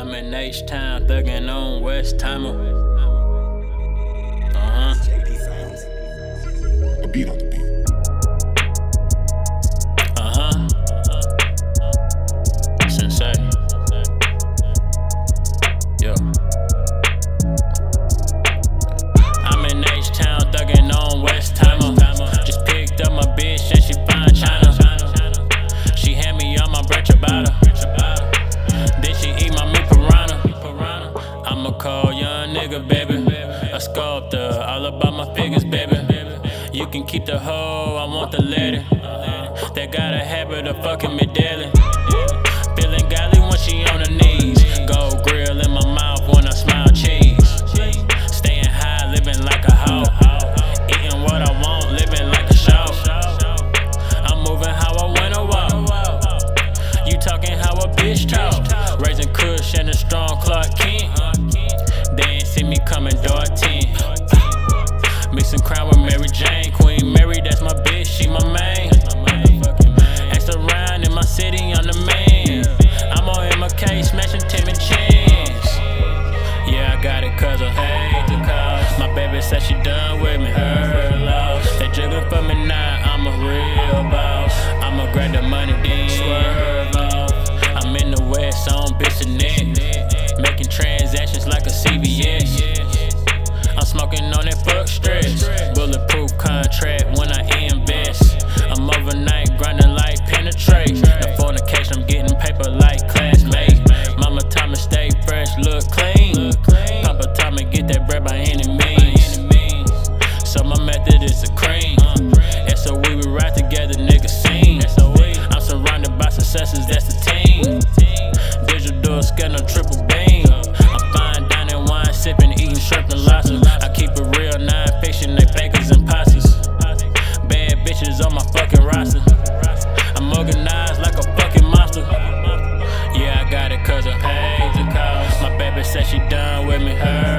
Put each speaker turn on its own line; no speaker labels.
I'm in H Town, thuggin' on Westheimer. Uh huh. A
beat on the
nigga, baby. A sculptor, all about my figures, baby. You can keep the hoe, I want the lady. That got a habit of fucking me daily. Feeling godly when she on her knees. Gold grill in my mouth when I smile cheese. Staying high, living like a hoe. Eating what I want, living like a show. I'm moving how I wanna walk. You talking how a bitch talk. Raising Kush and a strong 14. Mixing Crown with Mary Jane. Queen Mary, that's my bitch, she my main. Asked around in my city I'm the main. I'm on MK, smashing Tim and chains. Yeah, I got it cause I hate the cause. My baby said she done with me, her loss. They juggling for me now, I'm a real boss. I'ma grab the money, then swerve off. I'm in the west, so I'm bitching Smoking on that fuck stress. Bulletproof contract when I invest. I'm overnight grinding like penetrate. The fornication, I'm getting paper like classmates. Mama Tommy stay fresh, look clean. Papa Tommy get that bread by any means. So my method is a cream. So we would ride together, nigga, scene. I'm surrounded by successes, that's the team. Digital scan no triple beam. I'm fine dining, wine sipping we shrimp and. I keep it real, not fiction. they fakers and posses. Bad bitches on my fucking roster. I'm organized like a fucking monster. Yeah, I got it cause her paid the cost. My baby said she done with me, her.